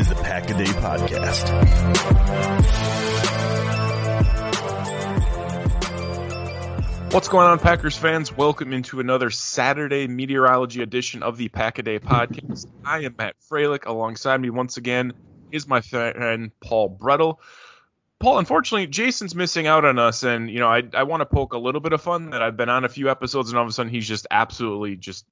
Is the Pack a Day Podcast. What's going on, Packers fans? Welcome into another Saturday meteorology edition of the Pack a Day podcast. I am Matt Freilich. Alongside me once again is my friend Paul Bretl. Paul, unfortunately, Jason's missing out on us, and you know I I want to poke a little bit of fun that I've been on a few episodes, and all of a sudden he's just absolutely just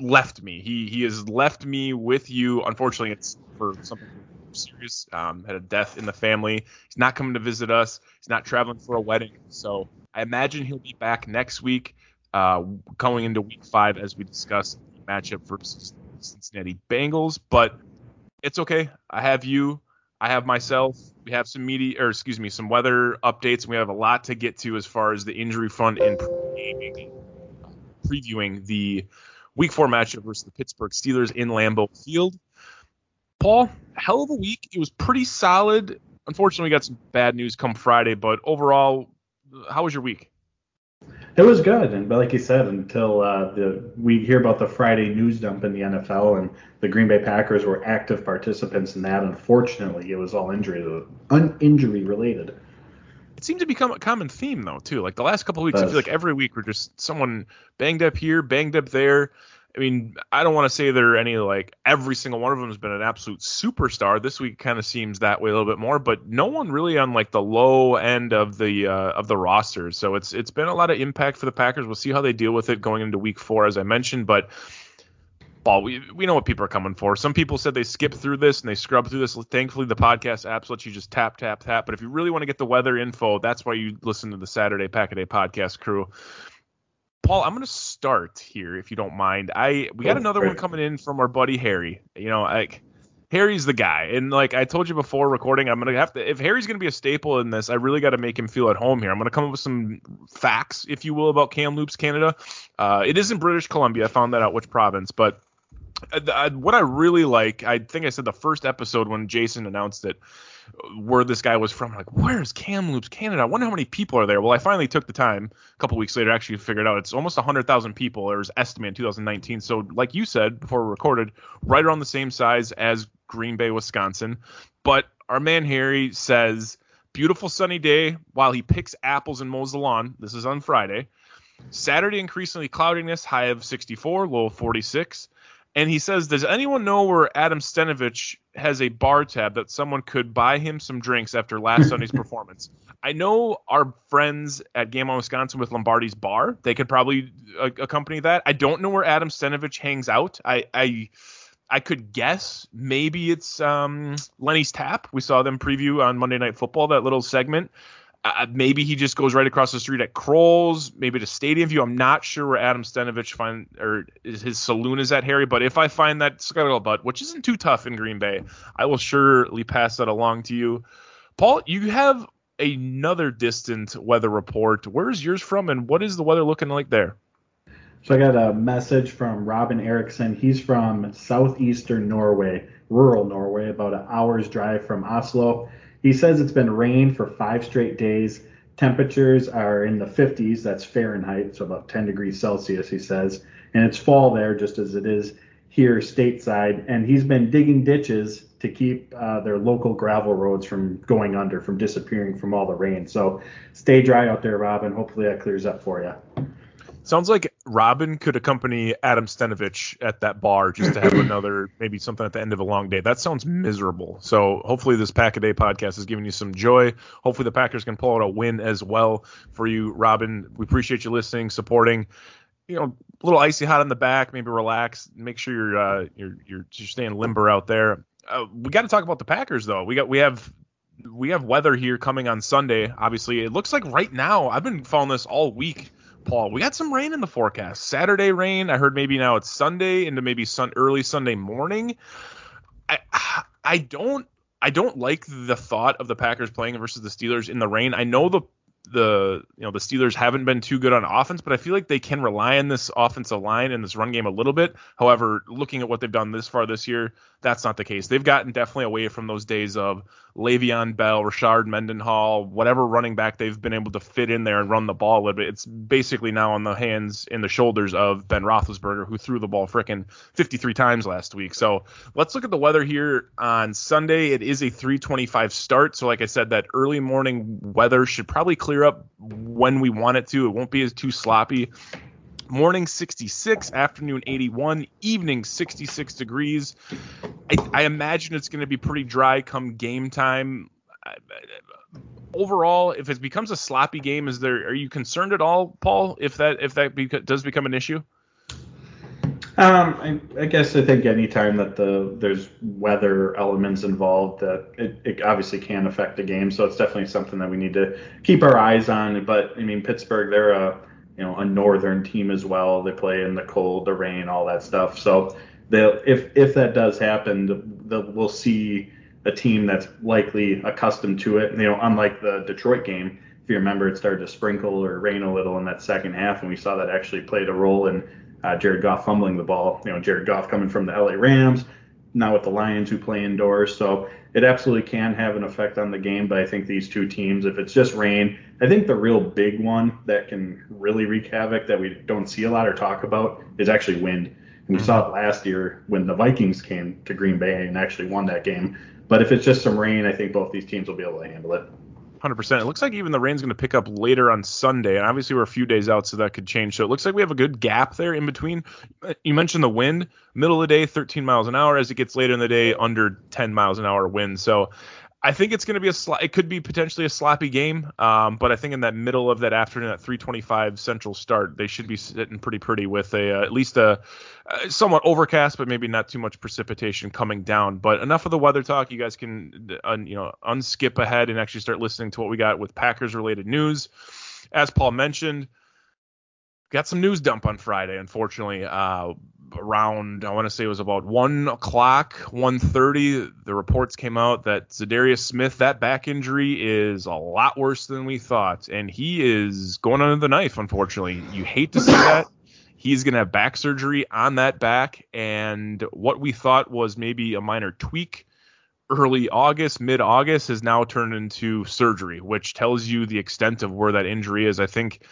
left me. He he has left me with you. Unfortunately, it's for something serious. Um, had a death in the family. He's not coming to visit us. He's not traveling for a wedding. So I imagine he'll be back next week, uh, going into week five as we discuss the matchup versus Cincinnati Bengals. But it's okay. I have you. I have myself. We have some media, or excuse me, some weather updates. We have a lot to get to as far as the injury front and previewing the Week Four matchup versus the Pittsburgh Steelers in Lambeau Field. Paul, hell of a week. It was pretty solid. Unfortunately, we got some bad news come Friday, but overall, how was your week? It was good, and but like you said, until uh, the we hear about the Friday news dump in the NFL, and the Green Bay Packers were active participants in that. Unfortunately, it was all injury un- injury related. It seemed to become a common theme though too. Like the last couple of weeks, I feel like every week we're just someone banged up here, banged up there. I mean, I don't want to say there are any like every single one of them has been an absolute superstar. This week kind of seems that way a little bit more, but no one really on like the low end of the uh, of the roster. So it's it's been a lot of impact for the Packers. We'll see how they deal with it going into Week Four, as I mentioned, but. Paul, we, we know what people are coming for. Some people said they skip through this and they scrub through this. Thankfully, the podcast apps let you just tap, tap, tap. But if you really want to get the weather info, that's why you listen to the Saturday Pack a Day podcast crew. Paul, I'm going to start here if you don't mind. I we got another one coming in from our buddy Harry. You know, like Harry's the guy, and like I told you before recording, I'm gonna have to. If Harry's gonna be a staple in this, I really got to make him feel at home here. I'm gonna come up with some facts, if you will, about Kamloops, Canada. Uh, it is in British Columbia. I found that out which province, but what I really like, I think I said the first episode when Jason announced it, where this guy was from. Like, where's Kamloops, Canada? I wonder how many people are there. Well, I finally took the time a couple weeks later actually figured out it's almost 100,000 people. There was estimated in 2019. So, like you said before we recorded, right around the same size as Green Bay, Wisconsin. But our man Harry says, beautiful sunny day while he picks apples and mows the lawn. This is on Friday. Saturday, increasingly cloudiness, high of 64, low of 46 and he says, "Does anyone know where Adam Stenavich has a bar tab that someone could buy him some drinks after last Sunday's performance?" I know our friends at Game on Wisconsin with Lombardi's Bar; they could probably uh, accompany that. I don't know where Adam Stenavich hangs out. I, I, I could guess maybe it's um, Lenny's Tap. We saw them preview on Monday Night Football that little segment. Uh, maybe he just goes right across the street at Kroll's, maybe to Stadium View. I'm not sure where Adam Stenavich find or his saloon is at, Harry. But if I find that scuttlebutt, which isn't too tough in Green Bay, I will surely pass that along to you. Paul, you have another distant weather report. Where's yours from, and what is the weather looking like there? So I got a message from Robin Erickson. He's from southeastern Norway, rural Norway, about an hour's drive from Oslo. He says it's been rain for five straight days, Temperatures are in the 50s. That's Fahrenheit, so about 10 degrees Celsius, he says. And it's fall there, just as it is here stateside. And he's been digging ditches to keep uh, their local gravel roads from going under, from disappearing from all the rain. So stay dry out there, Robin. Hopefully that clears up for you. Sounds like Robin could accompany Adam Stenavich at that bar just to have another, maybe something at the end of a long day. That sounds miserable. So hopefully this Pack a Day podcast is giving you some joy. Hopefully the Packers can pull out a win as well for you, Robin. We appreciate you listening, supporting. You know, a little icy hot on the back. Maybe relax. Make sure you're uh, you're, you're you're staying limber out there. Uh, we got to talk about the Packers though. We got we have we have weather here coming on Sunday. Obviously, it looks like right now. I've been following this all week. Paul, we got some rain in the forecast. Saturday rain. I heard maybe now it's Sunday into maybe sun early Sunday morning. I I don't I don't like the thought of the Packers playing versus the Steelers in the rain. I know the the you know the Steelers haven't been too good on offense, but I feel like they can rely on this offensive line and this run game a little bit. However, looking at what they've done this far this year, that's not the case. They've gotten definitely away from those days of Le'Veon Bell, Rashard Mendenhall, whatever running back they've been able to fit in there and run the ball a little bit. It's basically now on the hands and the shoulders of Ben Roethlisberger, who threw the ball fricking 53 times last week. So let's look at the weather here on Sunday. It is a 325 start. So like I said, that early morning weather should probably clear up when we want it to. It won't be as too sloppy morning 66 afternoon 81 evening 66 degrees i, I imagine it's going to be pretty dry come game time overall if it becomes a sloppy game is there are you concerned at all paul if that if that beca- does become an issue um, I, I, guess I think anytime that the there's weather elements involved, that it, it, obviously can affect the game. So it's definitely something that we need to keep our eyes on. But I mean, Pittsburgh, they're a you know a northern team as well. They play in the cold, the rain, all that stuff. So if if that does happen, the, we'll see a team that's likely accustomed to it. You know, unlike the Detroit game, if you remember, it started to sprinkle or rain a little in that second half, and we saw that actually played a role in uh, Jared Goff fumbling the ball. You know, Jared Goff coming from the LA Rams, now with the Lions who play indoors. So it absolutely can have an effect on the game. But I think these two teams, if it's just rain, I think the real big one that can really wreak havoc that we don't see a lot or talk about is actually wind. And we mm-hmm. saw it last year when the Vikings came to Green Bay and actually won that game. But if it's just some rain, I think both these teams will be able to handle it. 100%. It looks like even the rain's going to pick up later on Sunday, and obviously we're a few days out, so that could change. So it looks like we have a good gap there in between. Uh, you mentioned the wind, middle of the day, 13 miles an hour. As it gets later in the day, under 10 miles an hour wind. So I think it's going to be a it could be potentially a sloppy game, um, but I think in that middle of that afternoon at 3:25 Central start, they should be sitting pretty pretty with a uh, at least a uh, somewhat overcast, but maybe not too much precipitation coming down. But enough of the weather talk. You guys can uh, you know unskip ahead and actually start listening to what we got with Packers related news. As Paul mentioned, got some news dump on Friday. Unfortunately, uh, around I want to say it was about one o'clock, 1.30, The reports came out that Za'Darius Smith, that back injury is a lot worse than we thought, and he is going under the knife. Unfortunately, you hate to see that. He's going to have back surgery on that back, and what we thought was maybe a minor tweak early August, mid August, has now turned into surgery, which tells you the extent of where that injury is. I think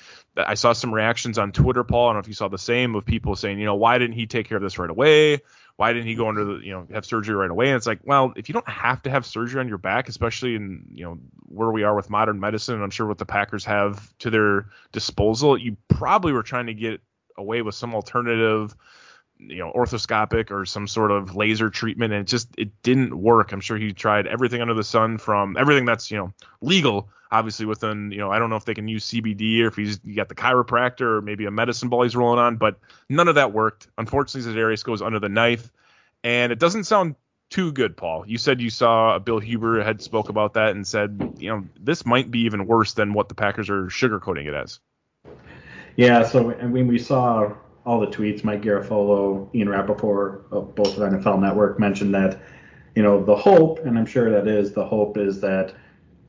I saw some reactions on Twitter, Paul. I don't know if you saw the same of people saying, you know, why didn't he take care of this right away? Why didn't he go under the, you know, have surgery right away? And it's like, well, if you don't have to have surgery on your back, especially in, you know, where we are with modern medicine, and I'm sure what the Packers have to their disposal, you probably were trying to get away with some alternative you know arthroscopic or some sort of laser treatment and it just it didn't work. I'm sure he tried everything under the sun from everything that's you know legal obviously within you know i don't know if they can use cbd or if he's got the chiropractor or maybe a medicine ball he's rolling on but none of that worked. Unfortunately Za'Darius goes under the knife and it doesn't sound too good paul. You said you saw bill huber had spoke about that and said you know this might be even worse than what the packers are sugarcoating it as. Yeah so I mean we saw all the tweets. Mike Garafolo, Ian Rapoport, of both of NFL Network, mentioned that, you know, the hope, and I'm sure that is the hope, is that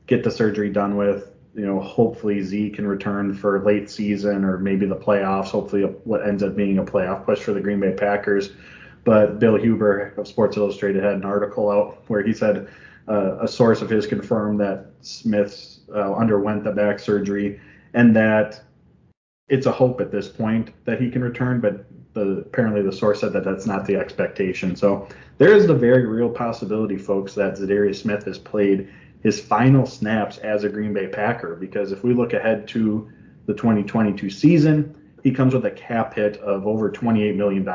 get the surgery done with. You know, hopefully Z can return for late season or maybe the playoffs. Hopefully, what ends up being a playoff push for the Green Bay Packers. But Bill Huber of Sports Illustrated had an article out where he said uh, a source of his confirmed that Smith uh, underwent the back surgery and that it's a hope at this point that he can return, but the, apparently the source said that that's not the expectation. So there is the very real possibility, folks, that Za'Darius Smith has played his final snaps as a Green Bay Packer. Because if we look ahead to the 2022 season, he comes with a cap hit of over $28 million.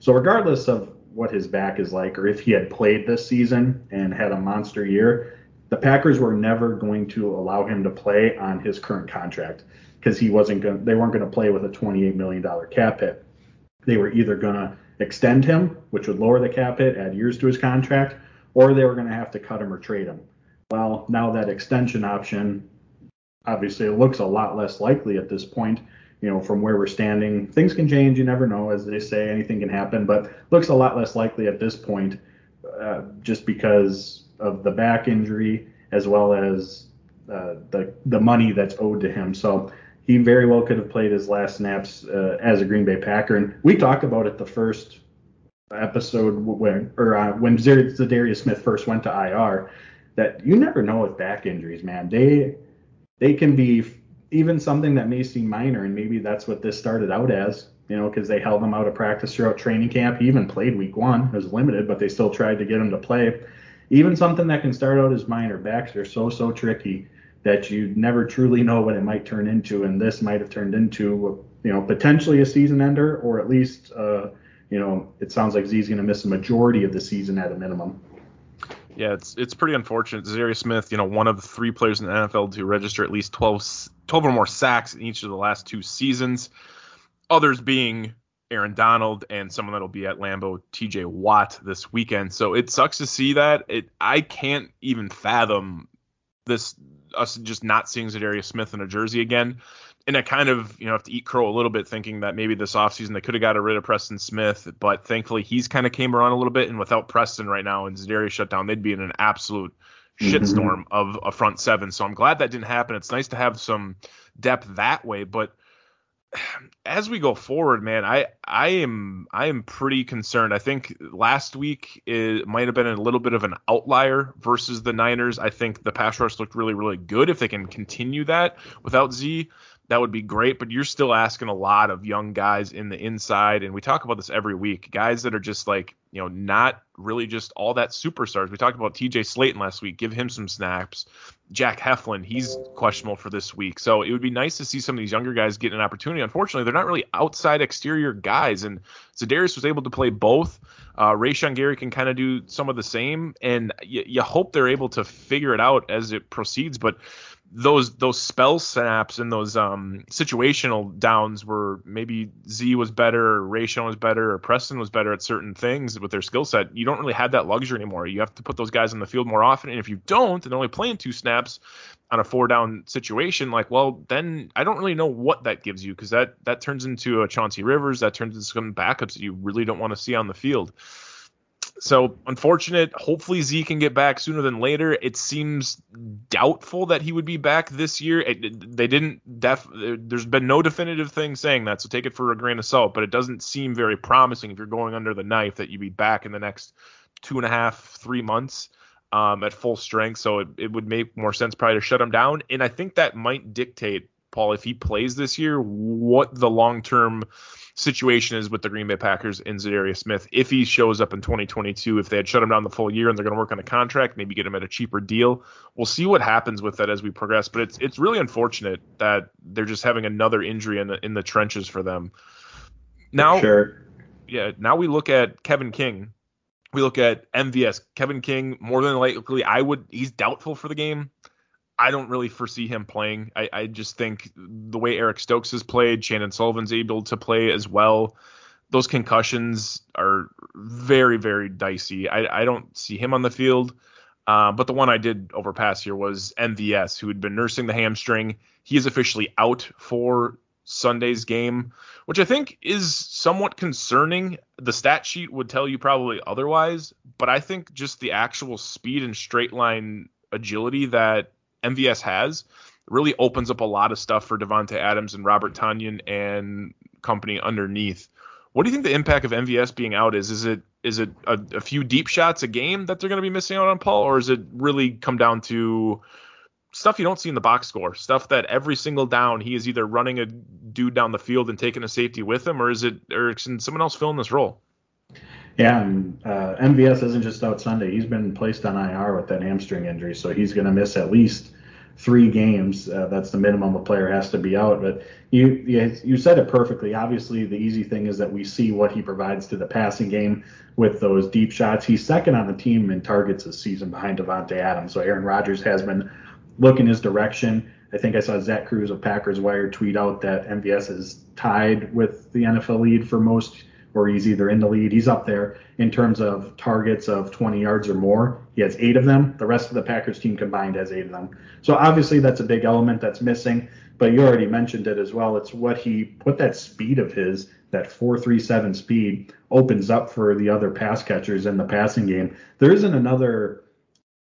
So regardless of what his back is like, or if he had played this season and had a monster year, the Packers were never going to allow him to play on his current contract because he wasn't going. They weren't going to play with a 28 million dollar cap hit. They were either going to extend him, which would lower the cap hit, add years to his contract, or they were going to have to cut him or trade him. Well, now that extension option, obviously, it looks a lot less likely at this point. You know, from where we're standing, things can change. You never know, as they say, anything can happen. But looks a lot less likely at this point, uh, just because of the back injury as well as uh, the the money that's owed to him. So he very well could have played his last snaps uh, as a Green Bay Packer. And we talked about it the first episode when or uh, when Za'Darius Smith first went to IR that you never know with back injuries, man. They they can be even something that may seem minor, and maybe that's what this started out as. You know, because they held him out of practice throughout training camp. He even played week one. It was limited, but they still tried to get him to play. Even something that can start out as minor. Backs are so so tricky that you never truly know what it might turn into, and this might have turned into, you know, potentially a season ender, or at least, uh, you know, it sounds like Z's going to miss a majority of the season at a minimum. Yeah, it's it's pretty unfortunate. Za'Darius Smith, you know, one of the three players in the NFL to register at least 12, 12 or more sacks in each of the last two seasons. Others being Aaron Donald and someone that'll be at Lambeau, TJ Watt this weekend. So it sucks to see that. It I can't even fathom this us just not seeing Za'Darius Smith in a jersey again. And I kind of, you know, have to eat crow a little bit thinking that maybe this offseason they could have got rid of Preston Smith, but thankfully he's kind of came around a little bit. And without Preston right now and Za'Darius shut down, they'd be in an absolute shitstorm mm-hmm. of a front seven. So I'm glad that didn't happen. It's nice to have some depth that way, but as we go forward, man, I I am I am pretty concerned. I think last week it might have been a little bit of an outlier versus the Niners. I think the pass rush looked really really good. If they can continue that without Z, that would be great. But you're still asking a lot of young guys in the inside, and we talk about this every week. Guys that are just like you know not really just all that superstars. We talked about T.J. Slaton last week. Give him some snaps. Jack Heflin, he's questionable for this week. So it would be nice to see some of these younger guys get an opportunity. Unfortunately, they're not really outside exterior guys, and Za'Darius was able to play both. Uh, Rashan Gary can kind of do some of the same, and y- you hope they're able to figure it out as it proceeds. But those those spell snaps and those um, situational downs where maybe Z was better, or Rashan was better, or Preston was better at certain things with their skill set. You don't really have that luxury anymore. You have to put those guys on the field more often, and if you don't, and they're only playing two snaps on a four down situation, like well, then I don't really know what that gives you because that that turns into a Chauncey Rivers, that turns into some backups that you really don't want to see on the field so unfortunate. Hopefully Z can get back sooner than later. It seems doubtful that he would be back this year. It, they didn't def. There's been no definitive thing saying that, so take it for a grain of salt. But it doesn't seem very promising if you're going under the knife that you'd be back in the next two and a half, three months um, at full strength. So it, it would make more sense probably to shut him down. And I think that might dictate Paul if he plays this year what the long term situation is with the Green Bay Packers and Za'Darius Smith. If he shows up in 2022, if they had shut him down the full year and they're going to work on a contract, maybe get him at a cheaper deal. We'll see what happens with that as we progress. But it's it's really unfortunate that they're just having another injury in the in the trenches for them. Now, sure. yeah. Now we look at Kevin King. We look at MVS. Kevin King, more than likely, I would. He's doubtful for the game. I don't really foresee him playing. I, I just think the way Eric Stokes has played, Chandon Sullivan's able to play as well. Those concussions are very, very dicey. I, I don't see him on the field. Uh, but the one I did overpass here was MVS, who had been nursing the hamstring. He is officially out for Sunday's game, which I think is somewhat concerning. The stat sheet would tell you probably otherwise, but I think just the actual speed and straight line agility that MVS has really opens up a lot of stuff for Davante Adams and Robert Tonyan and company underneath What do you think the impact of MVS being out is? Is it is it a, a few deep shots a game that they're going to be missing out on Paul, or is it really come down to stuff you don't see in the box score, stuff that every single down he is either running a dude down the field and taking a safety with him, or is it or someone else fill in this role? Yeah, and uh, MVS isn't just out Sunday. He's been placed on IR with that hamstring injury, so he's going to miss at least three games. Uh, that's the minimum a player has to be out. But you, you you said it perfectly. Obviously, the easy thing is that we see what he provides to the passing game with those deep shots. He's second on the team in targets this season behind Davante Adams. So Aaron Rodgers has been looking his direction. I think I saw Zach Kruse of Packers Wire tweet out that MVS is tied with the NFL lead for most or he's either in the lead. He's up there in terms of targets of 20 yards or more. He has eight of them. The rest of the Packers team combined has eight of them. So obviously that's a big element that's missing. But you already mentioned it as well. It's what he put that speed of his, that 437 speed, opens up for the other pass catchers in the passing game. There isn't another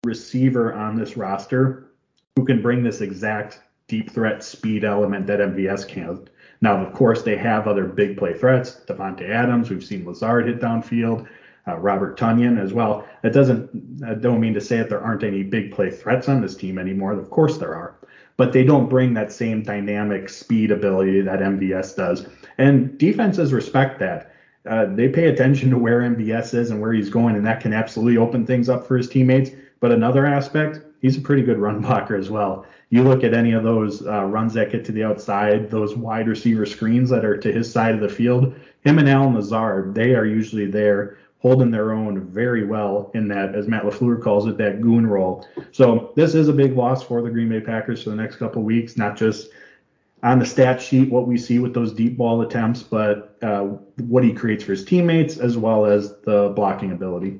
receiver on this roster who can bring this exact deep threat speed element that MVS can. Now, of course, they have other big play threats. Davante Adams, we've seen Lazard hit downfield, uh, Robert Tonyan as well. That doesn't, I don't mean to say that there aren't any big play threats on this team anymore. Of course there are, but they don't bring that same dynamic speed ability that MVS does. And defenses respect that. Uh, they pay attention to where MVS is and where he's going, and that can absolutely open things up for his teammates. But another aspect, he's a pretty good run blocker as well you look at any of those uh, runs that get to the outside, those wide receiver screens that are to his side of the field, him and Allen Lazard, they are usually there holding their own very well in that, as Matt LaFleur calls it, that goon role. So this is a big loss for the Green Bay Packers for the next couple of weeks, not just on the stat sheet what we see with those deep ball attempts, but uh, what he creates for his teammates as well as the blocking ability.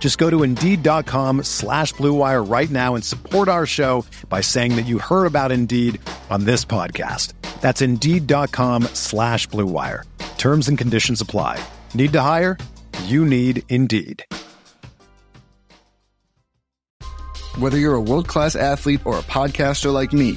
Just go to Indeed.com slash BlueWire right now and support our show by saying that you heard about Indeed on this podcast. That's Indeed.com slash BlueWire. Terms and conditions apply. Need to hire? You need Indeed. Whether you're a world class athlete or a podcaster like me,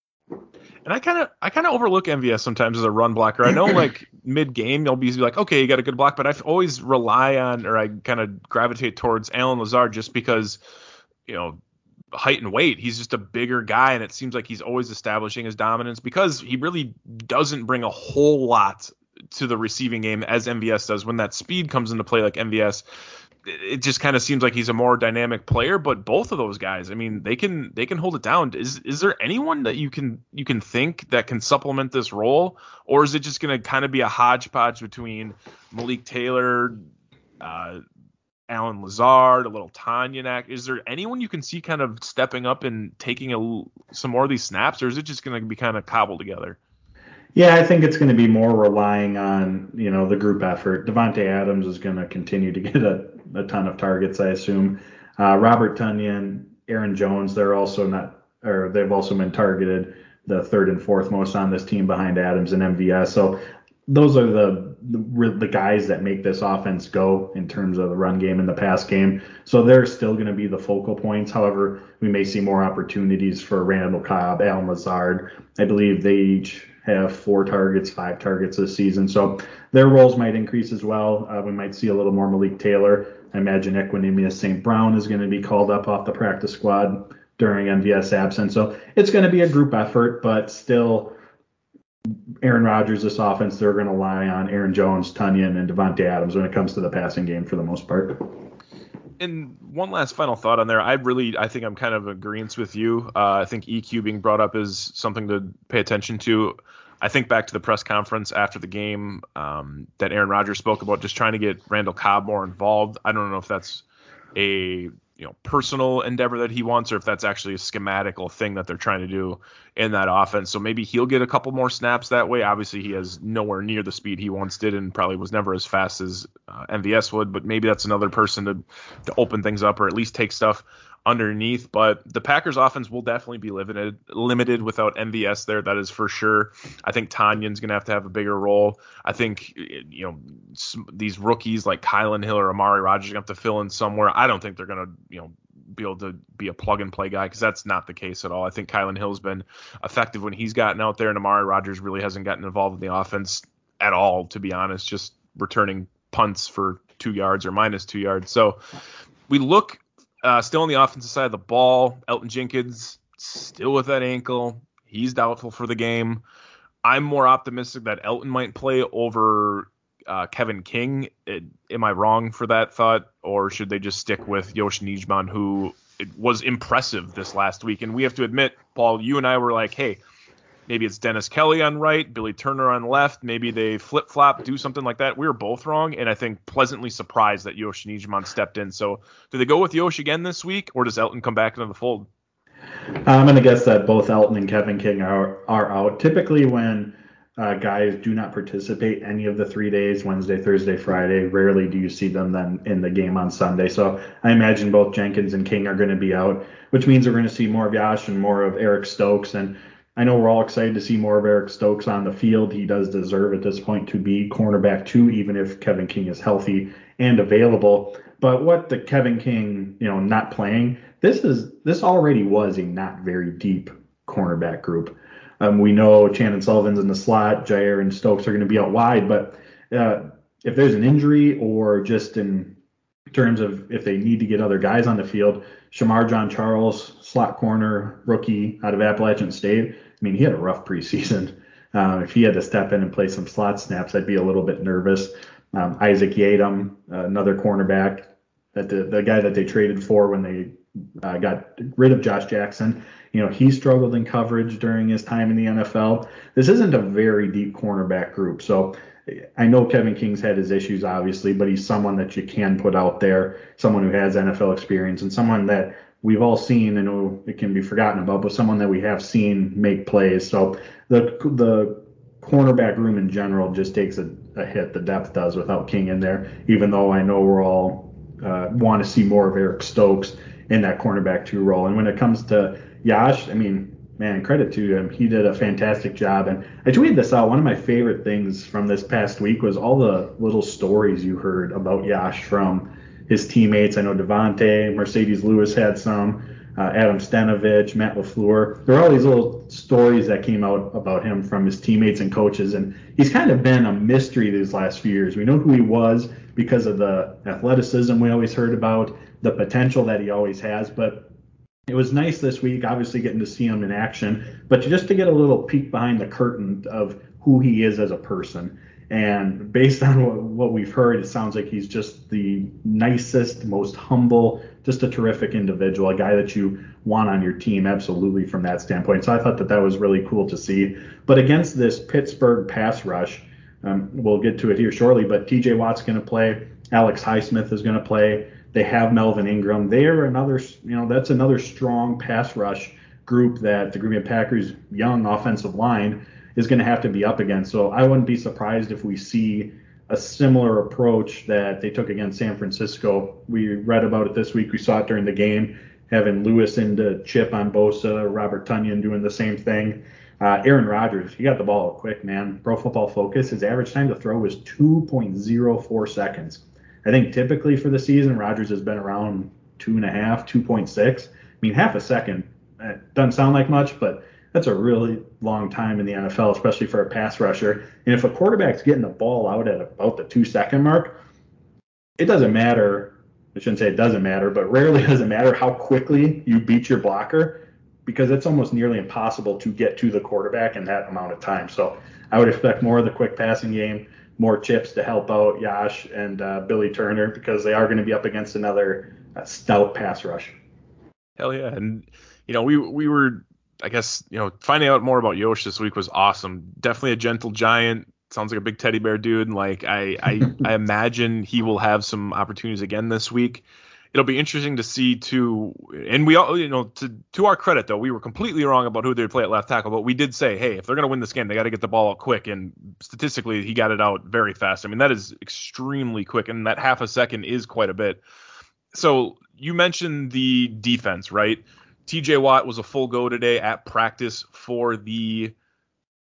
And I kind of I kind of overlook MVS sometimes as a run blocker. I know like mid game you'll be like, okay, you got a good block, but I always rely on or I kind of gravitate towards Allen Lazard just because you know height and weight. He's just a bigger guy, and it seems like he's always establishing his dominance because he really doesn't bring a whole lot to the receiving game as MVS does. When that speed comes into play, like MVS, it just kind of seems like he's a more dynamic player. But both of those guys, I mean, they can they can hold it down. Is is there anyone that you can you can think that can supplement this role, or is it just going to kind of be a hodgepodge between Malik Taylor? Uh, Allen Lazard, a little Tonyan. Is there anyone you can see kind of stepping up and taking a, some more of these snaps, or is it just going to be kind of cobbled together? Yeah, I think it's going to be more relying on you know the group effort. Davante Adams is going to continue to get a, a ton of targets, I assume. Uh, Robert Tonyan, Aaron Jones, they're also not, or they've also been targeted the third and fourth most on this team behind Adams and MVS. So those are the, the, the guys that make this offense go in terms of the run game and the pass game. So they're still going to be the focal points. However, we may see more opportunities for Randall Cobb, Allen Lazard. I believe they each have four targets, five targets this season. So their roles might increase as well. Uh, we might see a little more Malik Taylor. I imagine Equanimeous St. Brown is going to be called up off the practice squad during MVS absence. So it's going to be a group effort, but still Aaron Rodgers, this offense, they're going to rely on Aaron Jones, Tonyan, and Davante Adams when it comes to the passing game for the most part. And one last final thought on there. I really, I think I'm kind of agreeing with you. Uh, I think EQ being brought up is something to pay attention to. I think back to the press conference after the game um, that Aaron Rodgers spoke about just trying to get Randall Cobb more involved. I don't know if that's a you know personal endeavor that he wants or if that's actually a schematical thing that they're trying to do in that offense. So maybe he'll get a couple more snaps that way. Obviously he has nowhere near the speed he once did and probably was never as fast as uh, MVS would but maybe that's another person to to open things up or at least take stuff underneath. But the Packers offense will definitely be limited limited without MVS there. That is for sure. I think Tonyan's going to have to have a bigger role. I think you know these rookies like Kylan Hill or Amari Rogers going to have to fill in somewhere. I don't think they're going to you know be able to be a plug and play guy because that's not the case at all. I think Kylan Hill's been effective when he's gotten out there, and Amari Rogers really hasn't gotten involved in the offense at all, to be honest. Just returning punts for two yards or minus two yards. So we look uh, still on the offensive side of the ball, Elgton Jenkins still with that ankle. He's doubtful for the game. I'm more optimistic that Elgton might play over uh, Kevin King. It, am I wrong for that thought, or should they just stick with Yosh Nijman, who was impressive this last week? And we have to admit, Paul, you and I were like, hey, maybe it's Dennis Kelly on right, Billy Turner on left. Maybe they flip flop, do something like that. We were both wrong, and I think pleasantly surprised that Yosh stepped in. So, do they go with Yosh again this week, or does Elgton come back into the fold? I'm going to guess that both Elgton and Kevin King are are out. Typically, when uh, guys do not participate any of the three days Wednesday, Thursday, Friday. Rarely do you see them then in the game on Sunday. So I imagine both Jenkins and King are going to be out, which means we're going to see more of Yosh and more of Eric Stokes. And I know we're all excited to see more of Eric Stokes on the field. He does deserve at this point to be cornerback two, even if Kevin King is healthy and available. But what the Kevin King, you know, not playing, this is this already was a not very deep cornerback group. Um, we know Chandon Sullivan's in the slot, Jaire and Stokes are going to be out wide, but uh, if there's an injury or just in terms of if they need to get other guys on the field, Shemar Jean-Charles, slot corner, rookie out of Appalachian State. I mean, he had a rough preseason. Uh, if he had to step in and play some slot snaps, I'd be a little bit nervous. Um, Isaac Yiadom, uh, another cornerback, that the, the guy that they traded for when they uh, got rid of Josh Jackson. You know, he struggled in coverage during his time in the NFL. This isn't a very deep cornerback group. So I know Kevin King's had his issues, obviously, but he's someone that you can put out there, someone who has NFL experience, and someone that we've all seen. Know it can be forgotten about, but someone that we have seen make plays. So the the cornerback room in general just takes a, a hit. The depth does without King in there. Even though I know we're all uh, want to see more of Eric Stokes in that cornerback two role. And when it comes to Yosh, I mean, man, credit to him. He did a fantastic job. And I tweeted this out. One of my favorite things from this past week was all the little stories you heard about Yosh from his teammates. I know Davante, Marcedes Lewis had some, uh, Adam Stenavich, Matt LaFleur. There are all these little stories that came out about him from his teammates and coaches. And he's kind of been a mystery these last few years. We know who he was because of the athleticism we always heard about, the potential that he always has. But it was nice this week, obviously getting to see him in action, but just to get a little peek behind the curtain of who he is as a person. And based on what, we've heard, it sounds like he's just the nicest, most humble, just a terrific individual, a guy that you want on your team, absolutely from that standpoint. So I thought that that was really cool to see. But against this Pittsburgh pass rush, um, we'll get to it here shortly, but TJ Watt's going to play. Alex Highsmith is going to play. They have Melvin Ingram. They are another, you know, that's another strong pass rush group that the Green Bay Packers' young offensive line is going to have to be up against. So I wouldn't be surprised if we see a similar approach that they took against San Francisco. We read about it this week. We saw it during the game, having Lewis into chip on Bosa, Robert Tonyan doing the same thing. Uh, Aaron Rodgers, he got the ball quick, man. Pro Football Focus, his average time to throw was 2.04 seconds. I think typically for the season, Rodgers has been around two and a half, 2.6. I mean, half a second it doesn't sound like much, but that's a really long time in the NFL, especially for a pass rusher. And if a quarterback's getting the ball out at about the two second mark, it doesn't matter. I shouldn't say it doesn't matter, but rarely does it matter how quickly you beat your blocker because it's almost nearly impossible to get to the quarterback in that amount of time. So I would expect more of the quick passing game more chips to help out Yosh and uh, Billy Turner because they are going to be up against another uh, stout pass rush. Hell yeah, and you know we we were I guess you know finding out more about Yosh this week was awesome. Definitely a gentle giant. Sounds like a big teddy bear dude. And like I I, I imagine he will have some opportunities again this week it'll be interesting to see too. And we all, you know, to to our credit though, we were completely wrong about who they'd play at left tackle, but we did say, hey, if they're going to win this game, they got to get the ball out quick. And statistically, he got it out very fast. I mean, that is extremely quick, and that half a second is quite a bit. So you mentioned the defense, right? T.J. Watt was a full go today at practice for the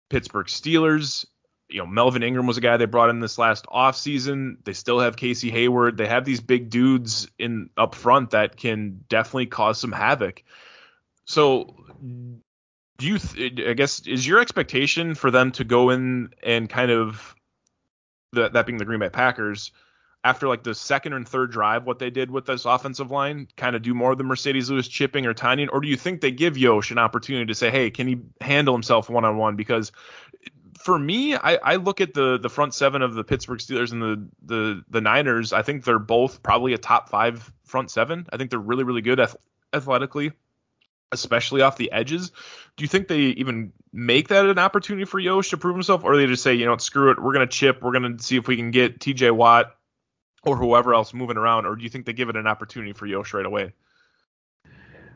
Pittsburgh Steelers you know, Melvin Ingram was a guy they brought in this last offseason. They still have Casey Hayward. They have these big dudes in up front that can definitely cause some havoc. So, do you? Th- I guess is your expectation for them to go in and kind of the, that being the Green Bay Packers after like the second and third drive, what they did with this offensive line, kind of do more of the Marcedes Lewis chipping or Tonyan, or do you think they give Yosh an opportunity to say, hey, can he handle himself one on one? Because for me, I, I look at the the front seven of the Pittsburgh Steelers and the the the Niners. I think they're both probably a top five front seven. I think they're really really good ath- athletically, especially off the edges. Do you think they even make that an opportunity for Yosh to prove himself, or they just say, you know, screw it, we're gonna chip, we're gonna see if we can get T.J. Watt or whoever else moving around, or do you think they give it an opportunity for Yosh right away?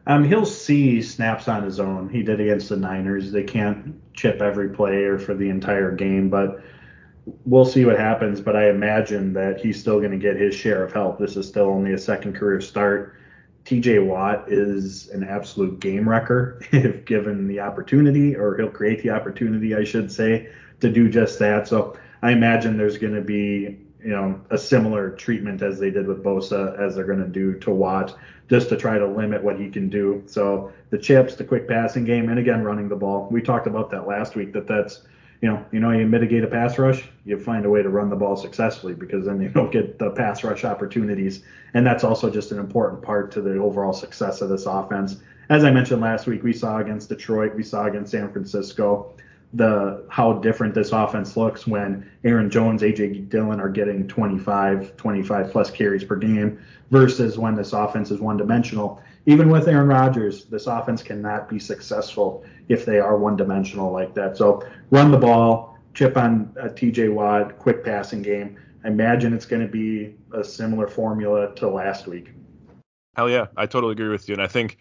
Um, he'll see snaps on his own. He did against the Niners. They can't chip every player for the entire game, but we'll see what happens. But I imagine that he's still going to get his share of help. This is still only a second career start. TJ Watt is an absolute game wrecker if given the opportunity, or he'll create the opportunity, I should say, to do just that. So I imagine there's going to be you know a similar treatment as they did with Bosa as they're going to do to Watt just to try to limit what he can do. So the chips, the quick passing game, and again running the ball. We talked about that last week. That that's you know you know you mitigate a pass rush, you find a way to run the ball successfully because then you don't get the pass rush opportunities, and that's also just an important part to the overall success of this offense. As I mentioned last week, we saw against Detroit, we saw against San Francisco the how different this offense looks when Aaron Jones, AJ Dillon are getting 25, 25 plus carries per game versus when this offense is one dimensional. Even with Aaron Rodgers, this offense cannot be successful if they are one dimensional like that. So run the ball, chip on uh, a TJ Watt, quick passing game. I imagine it's going to be a similar formula to last week. Hell yeah, I totally agree with you, and I think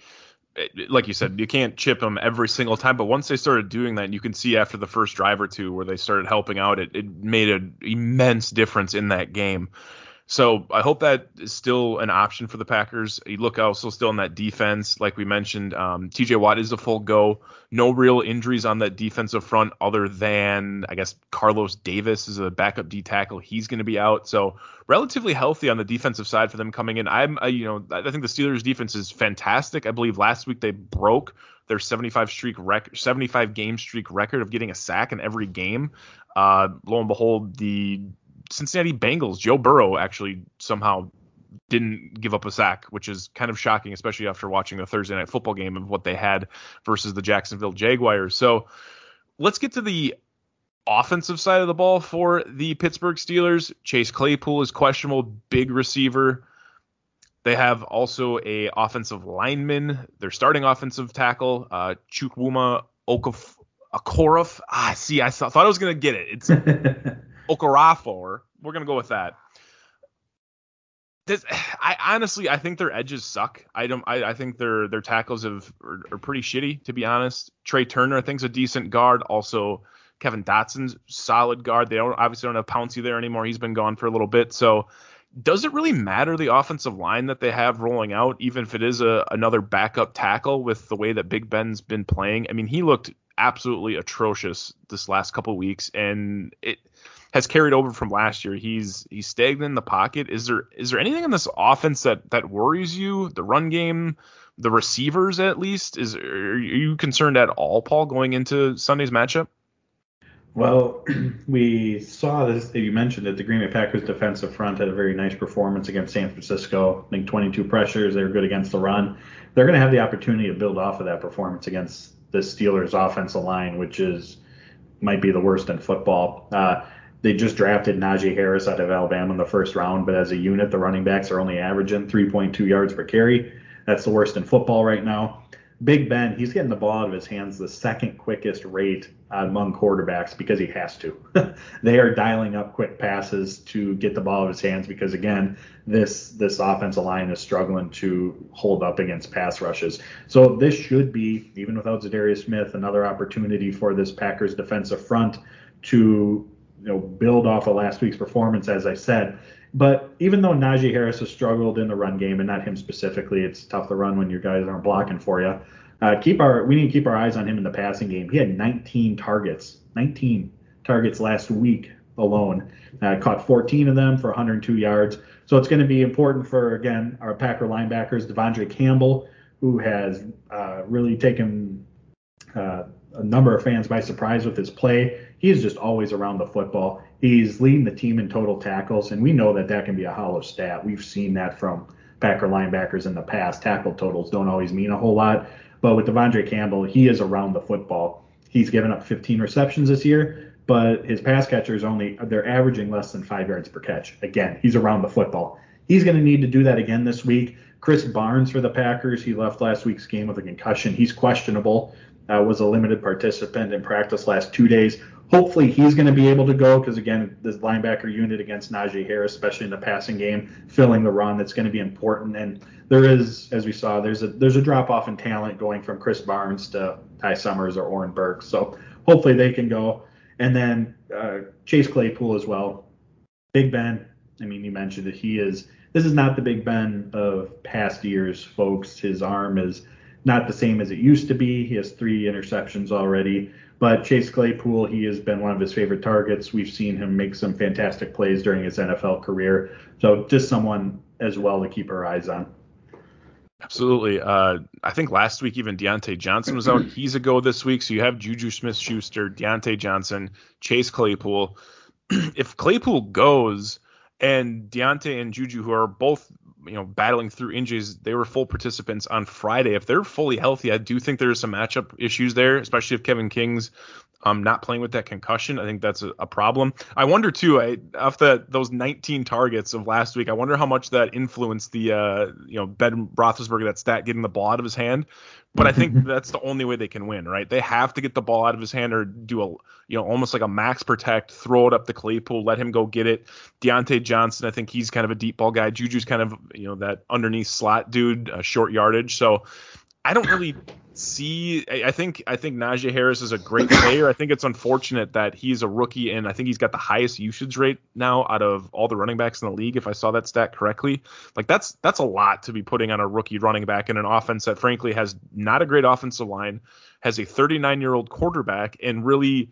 like you said, you can't chip them every single time, but once they started doing that, you can see after the first drive or two where they started helping out, it, it made an immense difference in that game. So I hope that is still an option for the Packers. You look also still in that defense, like we mentioned. Um, T.J. Watt is a full go. No real injuries on that defensive front, other than I guess Carlos Davis is a backup D tackle. He's going to be out, so relatively healthy on the defensive side for them coming in. I'm, I, you know, I think the Steelers' defense is fantastic. I believe last week they broke their 75 streak rec- 75 game streak record of getting a sack in every game. Uh, lo and behold, the Cincinnati Bengals, Joe Burrow actually somehow didn't give up a sack, which is kind of shocking, especially after watching the Thursday night football game of what they had versus the Jacksonville Jaguars. So let's get to the offensive side of the ball for the Pittsburgh Steelers. Chase Claypool is questionable, big receiver. They have also a offensive lineman, their starting offensive tackle, uh, Chukwuma Okorafor. Ah, see, I thought I was gonna get it. It's Okorafor. We're gonna go with that. This, I honestly, I think their edges suck. I don't. I, I think their their tackles have are, are, pretty shitty, to be honest. Trai Turner, I think, is a decent guard. Also, Kevin Dotson's solid guard. They don't obviously don't have Pouncey there anymore. He's been gone for a little bit. So, does it really matter the offensive line that they have rolling out, even if it is a another backup tackle with the way that Big Ben's been playing? I mean, he looked absolutely atrocious this last couple weeks, and it has carried over from last year. He's he's stagnant in the pocket. Is there is there anything in this offense that that worries you? The run game, the receivers at least. Is are you concerned at all, Paul, going into Sunday's matchup? Well, we saw this. You mentioned that the Green Bay Packers defensive front had a very nice performance against San Francisco. I think 22 pressures. They were good against the run. They're going to have the opportunity to build off of that performance against the Steelers' offensive line, which is might be the worst in football. Uh, they just drafted Najee Harris out of Alabama in the first round, but as a unit, the running backs are only averaging 3.2 yards per carry. That's the worst in football right now. Big Ben, he's getting the ball out of his hands the second quickest rate among quarterbacks because he has to. they are dialing up quick passes to get the ball out of his hands because again, this this offensive line is struggling to hold up against pass rushes. So this should be, even without Za'Darius Smith, another opportunity for this Packers defensive front to you know build off of last week's performance, as I said. But even though Najee Harris has struggled in the run game, and not him specifically, it's tough to run when your guys aren't blocking for you. Uh, keep our we need to keep our eyes on him in the passing game. He had 19 targets, 19 targets last week alone. Uh, caught 14 of them for 102 yards. So it's going to be important for again our Packer linebackers, De'Vondre Campbell, who has uh, really taken uh, a number of fans by surprise with his play. He is just always around the football. He's leading the team in total tackles, and we know that that can be a hollow stat. We've seen that from Packer linebackers in the past. Tackle totals don't always mean a whole lot, but with De'Vondre Campbell, he is around the football. He's given up 15 receptions this year, but his pass catchers only they're averaging less than five yards per catch. Again, he's around the football. He's going to need to do that again this week. Chris Barnes for the Packers, he left last week's game with a concussion. He's questionable. Uh, was a limited participant in practice last two days. Hopefully he's going to be able to go because again, this linebacker unit against Najee Harris, especially in the passing game, filling the run, that's going to be important. And there is, as we saw, there's a there's a drop off in talent going from Chris Barnes to Ty Summers or Oren Burks. So hopefully they can go. And then uh, Chase Claypool as well. Big Ben. I mean, you mentioned that he is. This is not the Big Ben of past years, folks. His arm is not the same as it used to be. He has three interceptions already. But Chase Claypool, he has been one of his favorite targets. We've seen him make some fantastic plays during his NFL career. So just someone as well to keep our eyes on. Absolutely. Uh, I think last week even Diontae Johnson was out. He's a go this week. So you have Juju Smith Schuster, Diontae Johnson, Chase Claypool. if Claypool goes and Diontae and Juju, who are both you know battling through injuries, they were full participants on Friday. If they're fully healthy, I do think there's some matchup issues there, especially if Kevin King's um, not playing with that concussion. I think that's a, a problem. I wonder too. I off the those 19 targets of last week, I wonder how much that influenced the uh, you know Ben Roethlisberger that stat getting the ball out of his hand. But I think that's the only way they can win, right? They have to get the ball out of his hand or do a you know almost like a max protect, throw it up the Claypool, let him go get it. Diontae Johnson, I think he's kind of a deep ball guy. Juju's kind of you know that underneath slot dude, uh, short yardage. So I don't really see. I think I think Najee Harris is a great player. I think it's unfortunate that he's a rookie, and I think he's got the highest usage rate now out of all the running backs in the league. If I saw that stat correctly, like that's that's a lot to be putting on a rookie running back in an offense that frankly has not a great offensive line, has a 39 year old quarterback, and really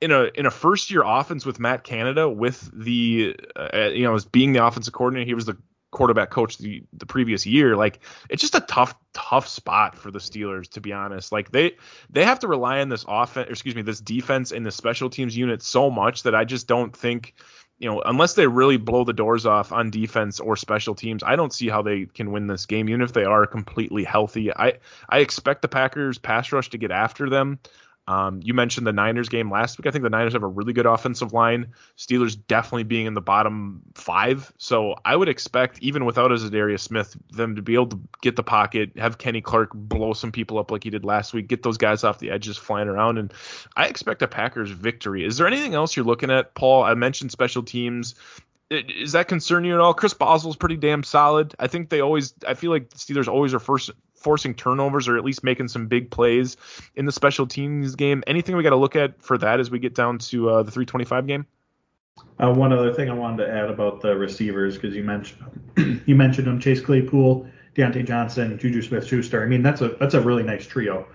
in a in a first year offense with Matt Canada with the uh, you know as being the offensive coordinator, he was the quarterback coach the the previous year. Like it's just a tough tough spot for the Steelers to be honest. Like they they have to rely on this offense, excuse me, this defense and the special teams unit so much that I just don't think you know, unless they really blow the doors off on defense or special teams, I don't see how they can win this game, even if they are completely healthy. I I expect the Packers pass rush to get after them. Um, you mentioned the Niners game last week. I think the Niners have a really good offensive line. Steelers definitely being in the bottom five. So I would expect, even without a Za'Darius Smith, them to be able to get the pocket, have Kenny Clark blow some people up like he did last week, get those guys off the edges flying around. And I expect a Packers victory. Is there anything else you're looking at, Paul? I mentioned special teams. Is that concern you at all? Chris Boswell's pretty damn solid. I think they always, I feel like the Steelers always are first forcing turnovers or at least making some big plays in the special teams game. Anything we got to look at for that as we get down to uh, the 325 game? Uh, one other thing I wanted to add about the receivers because you mentioned you mentioned them: Chase Claypool, Diontae Johnson, Juju Smith-Schuster. I mean, that's a that's a really nice trio.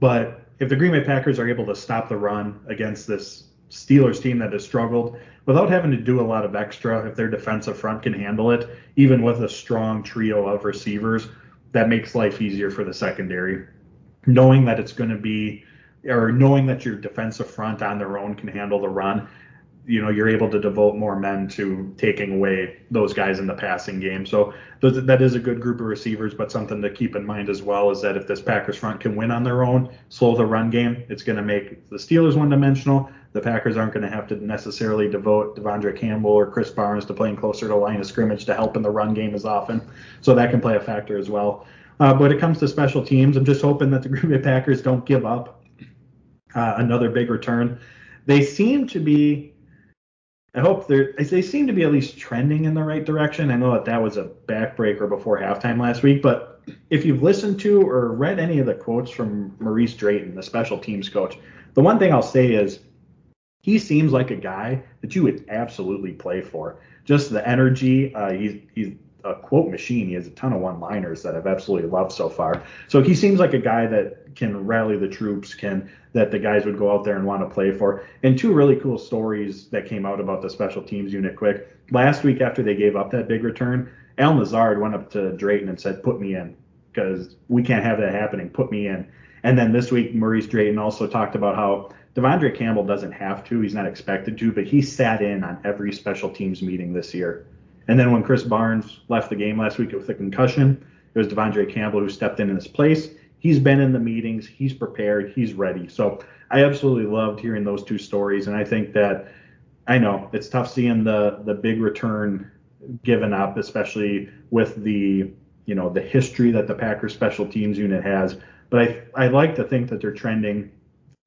But if the Green Bay Packers are able to stop the run against this Steelers team that has struggled without having to do a lot of extra, if their defensive front can handle it, even with a strong trio of receivers, that makes life easier for the secondary. Knowing that it's going to be, or knowing that your defensive front on their own can handle the run, you know, you're able to devote more men to taking away those guys in the passing game. So that is a good group of receivers, but something to keep in mind as well is that if this Packers front can win on their own, slow the run game, it's going to make the Steelers one dimensional. The Packers aren't going to have to necessarily devote De'Vondre Campbell or Chris Barnes to playing closer to line of scrimmage to help in the run game as often. So that can play a factor as well. Uh, but it comes to special teams, I'm just hoping that the Green Bay Packers don't give up uh, another big return. They seem to be. I hope they're. They seem to be at least trending in the right direction. I know that that was a backbreaker before halftime last week, but if you've listened to or read any of the quotes from Maurice Drayton, the special teams coach, the one thing I'll say is he seems like a guy that you would absolutely play for. Just the energy. Uh, he's he's a quote machine. He has a ton of one-liners that I've absolutely loved so far. So he seems like a guy that can rally the troops, can that the guys would go out there and want to play for. And two really cool stories that came out about the special teams unit. Quick, last week after they gave up that big return, Al Lazard went up to Drayton and said, "Put me in, because we can't have that happening. Put me in." And then this week, Maurice Drayton also talked about how De'Vondre Campbell doesn't have to. He's not expected to, but he sat in on every special teams meeting this year. And then when Chris Barnes left the game last week with a concussion, it was De'Vondre Campbell who stepped in in his place. He's been in the meetings, he's prepared, he's ready. So I absolutely loved hearing those two stories, and I think that I know it's tough seeing the the big return given up, especially with the you know the history that the Packers special teams unit has. But I I like to think that they're trending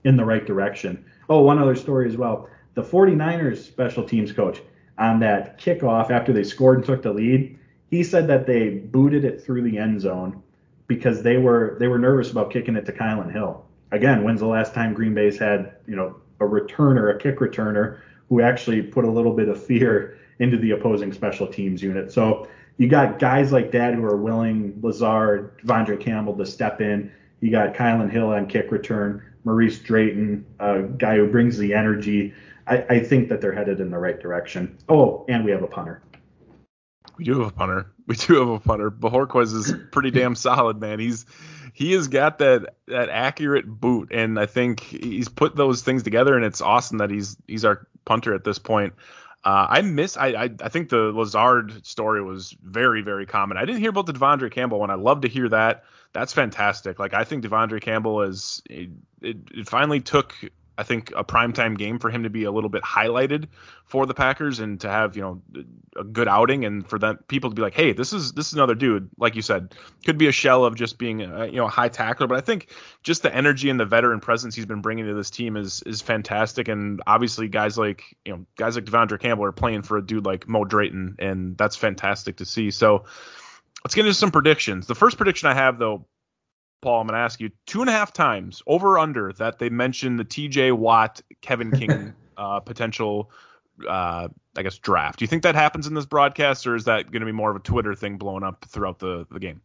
in the right direction. Oh, one other story as well. The 49ers special teams coach, on that kickoff after they scored and took the lead, he said that they booted it through the end zone because they were they were nervous about kicking it to Kylin Hill. Again, when's the last time Green Bay's had you know a returner, a kick returner, who actually put a little bit of fear into the opposing special teams unit? So you got guys like that who are willing, Lazard, Vondre Campbell to step in. You got Kylin Hill on kick return, Maurice Drayton, a guy who brings the energy. I, I think that they're headed in the right direction. Oh, and we have a punter. We do have a punter. We do have a punter. Bojorquez is pretty damn solid, man. He's he has got that that accurate boot, and I think he's put those things together, and it's awesome that he's he's our punter at this point. Uh, I miss. I, I, I think the Lazard story was very very common. I didn't hear about the De'Vondre Campbell one. I love to hear that. That's fantastic. Like I think De'Vondre Campbell is. It, it, it finally took I think a primetime game for him to be a little bit highlighted for the Packers and to have you know a good outing and for them people to be like, hey, this is this is another dude, like you said, could be a shell of just being a, you know a high tackler, but I think just the energy and the veteran presence he's been bringing to this team is is fantastic, and obviously guys like you know guys like De'Vondre Campbell are playing for a dude like Mo Drayton, and that's fantastic to see. So let's get into some predictions. The first prediction I have though Paul, I'm going to ask you two and a half times over under that they mentioned the TJ Watt, Kevin King uh, potential, uh, I guess, draft. Do you think that happens in this broadcast, or is that going to be more of a Twitter thing blowing up throughout the, the game?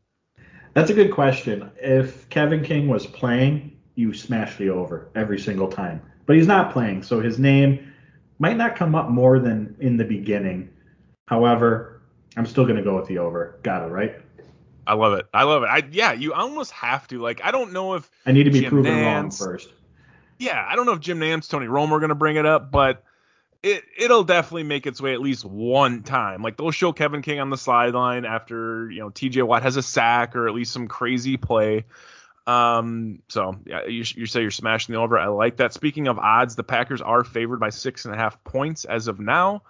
That's a good question. If Kevin King was playing, you smash the over every single time. But he's not playing, so his name might not come up more than in the beginning. However, I'm still going to go with the over. Got it, right? I love it. I love it. I yeah, you almost have to. Like, I don't know if I need to be Jim proven Nantz, wrong first. Yeah, I don't know if Jim Nantz, Tony Romo are going to bring it up, but it it'll definitely make its way at least one time. Like they'll show Kevin King on the sideline after you know T.J. Watt has a sack or at least some crazy play. Um, so yeah, you, you say you're smashing the over. I like that. Speaking of odds, the Packers are favored by six and a half points as of now.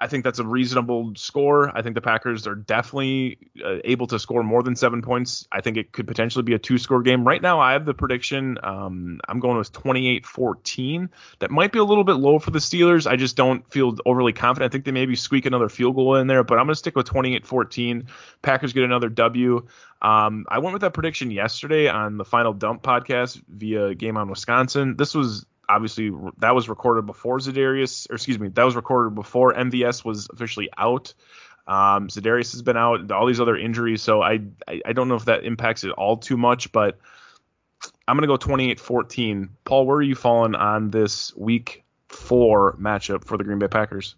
I think that's a reasonable score. I think the Packers are definitely uh, able to score more than seven points. I think it could potentially be a two score game. Right now, I have the prediction. Um, I'm going with 28 14. That might be a little bit low for the Steelers. I just don't feel overly confident. I think they maybe squeak another field goal in there, but I'm going to stick with 28 14. Packers get another W. Um, I went with that prediction yesterday on the Final Dump podcast via Game on Wisconsin. This was obviously that was recorded before Za'Darius, or excuse me, that was recorded before MVS was officially out. Um, Za'Darius has been out, all these other injuries, so I, I, I don't know if that impacts it all too much, but I'm gonna go 28-14. Paul, where are you falling on this Week Four matchup for the Green Bay Packers?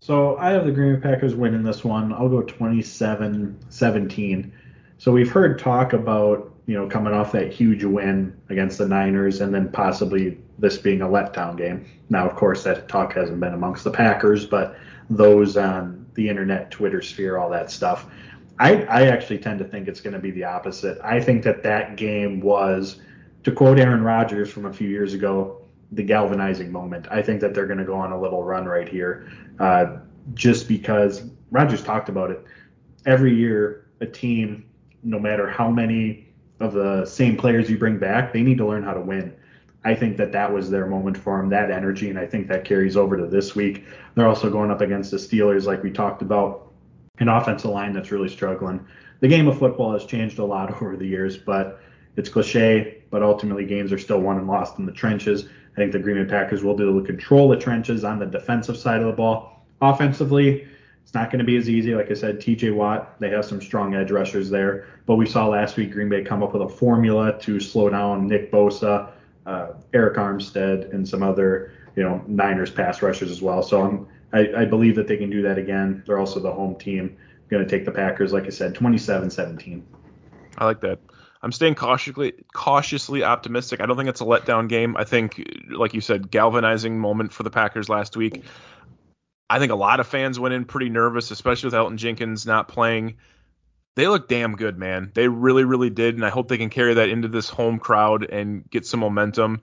So I have the Green Bay Packers winning this one. I'll go 27-17. So we've heard talk about you know, coming off that huge win against the Niners and then possibly this being a letdown game. Now, of course, that talk hasn't been amongst the Packers, but those on the internet, Twitter sphere, all that stuff. I, I actually tend to think it's going to be the opposite. I think that that game was, to quote Aaron Rodgers from a few years ago, the galvanizing moment. I think that they're going to go on a little run right here, uh, just because Rodgers talked about it. Every year, a team, no matter how many of the same players you bring back, they need to learn how to win. I think that that was their moment for them, that energy, and I think that carries over to this week. They're also going up against the Steelers, like we talked about, an offensive line that's really struggling. The game of football has changed a lot over the years, but it's cliche, but ultimately games are still won and lost in the trenches. I think the Green Bay Packers will be able to control the trenches on the defensive side of the ball. Offensively, it's not going to be as easy. Like I said, TJ Watt, they have some strong edge rushers there. But we saw last week Green Bay come up with a formula to slow down Nick Bosa, uh, Arik Armstead, and some other, you know, Niners pass rushers as well. So I'm, I, I believe that they can do that again. They're also the home team. Going to take the Packers, like I said, 27-17. I like that. I'm staying cautiously cautiously optimistic. I don't think it's a letdown game. I think, like you said, galvanizing moment for the Packers last week. I think a lot of fans went in pretty nervous, especially with Elgton Jenkins not playing. They look damn good, man. They really, really did, and I hope they can carry that into this home crowd and get some momentum.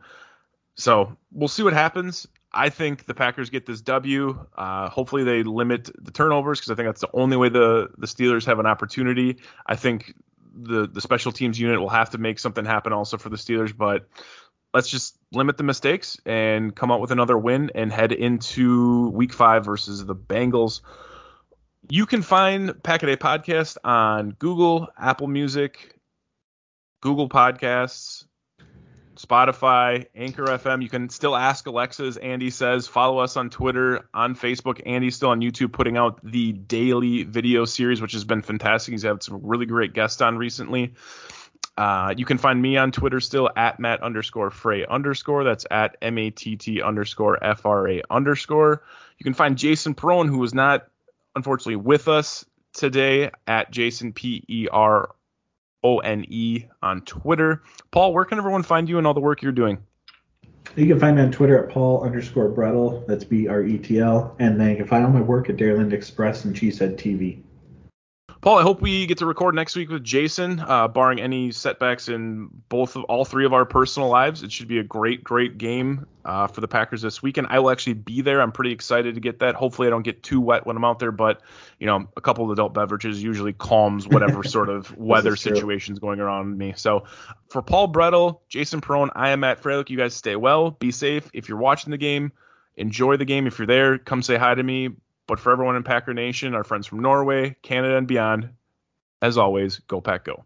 So we'll see what happens. I think the Packers get this W. Uh, hopefully they limit the turnovers because I think that's the only way the the Steelers have an opportunity. I think the the special teams unit will have to make something happen also for the Steelers, but let's just limit the mistakes and come out with another win and head into week five versus the Bengals. You can find Pack a Podcast on Google, Apple Music, Google Podcasts, Spotify, Anchor FM. You can still ask Alexa, as Andy says. Follow us on Twitter, on Facebook. Andy's still on YouTube putting out the daily video series, which has been fantastic. He's had some really great guests on recently. Uh, you can find me on Twitter still at Matt underscore Frey underscore. That's at M A T T underscore F R A underscore. You can find Jason Perone, who was not unfortunately with us today, at Jason P E R O N E on Twitter. Paul, where can everyone find you and all the work you're doing? You can find me on Twitter at Paul underscore Bretl. That's B R E T L. And then you can find all my work at Dairyland Express and Cheesehead TV. Paul, I hope we get to record next week with Jason, uh, barring any setbacks in both of all three of our personal lives. It should be a great, great game uh, for the Packers this weekend. I will actually be there. I'm pretty excited to get that. Hopefully, I don't get too wet when I'm out there, but you know, a couple of adult beverages usually calms whatever sort of weather situation's going around me. So, for Paul Bretl, Jason Perone, I am Matt Fralick. You guys stay well, be safe. If you're watching the game, enjoy the game. If you're there, come say hi to me. But for everyone in Packer Nation, our friends from Norway, Canada, and beyond, as always, go Pack Go.